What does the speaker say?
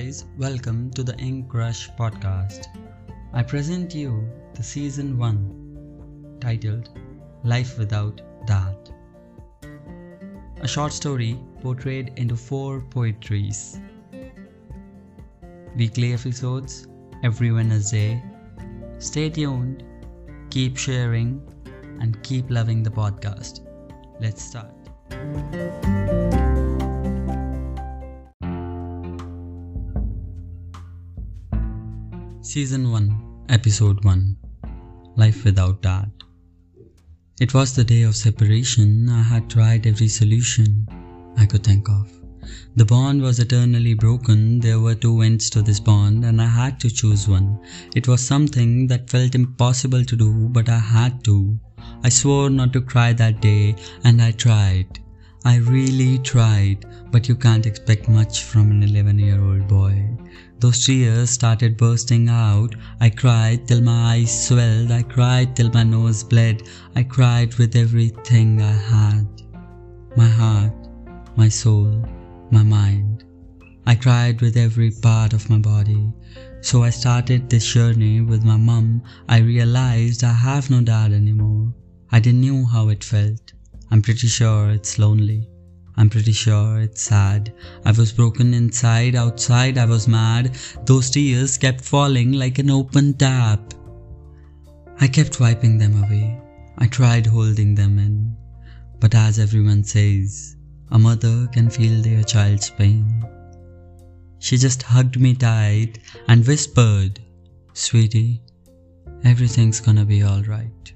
guys, welcome to the Ink Rush podcast. I present you the season 1 titled Life Without Dad. A short story portrayed into four poetries. Weekly episodes every Wednesday. Stay tuned, keep sharing, and keep loving the podcast. Let's start. Season 1, Episode 1 Life Without Dad. It was the day of separation. I had tried every solution I could think of. The bond was eternally broken. There were two ends to this bond, and I had to choose one. It was something that felt impossible to do, but I had to. I swore not to cry that day, and I tried. I really tried, but you can't expect much from an 11 year old boy. Those tears started bursting out. I cried till my eyes swelled. I cried till my nose bled. I cried with everything I had my heart, my soul, my mind. I cried with every part of my body. So I started this journey with my mum. I realized I have no dad anymore. I didn't know how it felt. I'm pretty sure it's lonely. I'm pretty sure it's sad. I was broken inside, outside, I was mad. Those tears kept falling like an open tap. I kept wiping them away. I tried holding them in. But as everyone says, a mother can feel their child's pain. She just hugged me tight and whispered, Sweetie, everything's gonna be alright.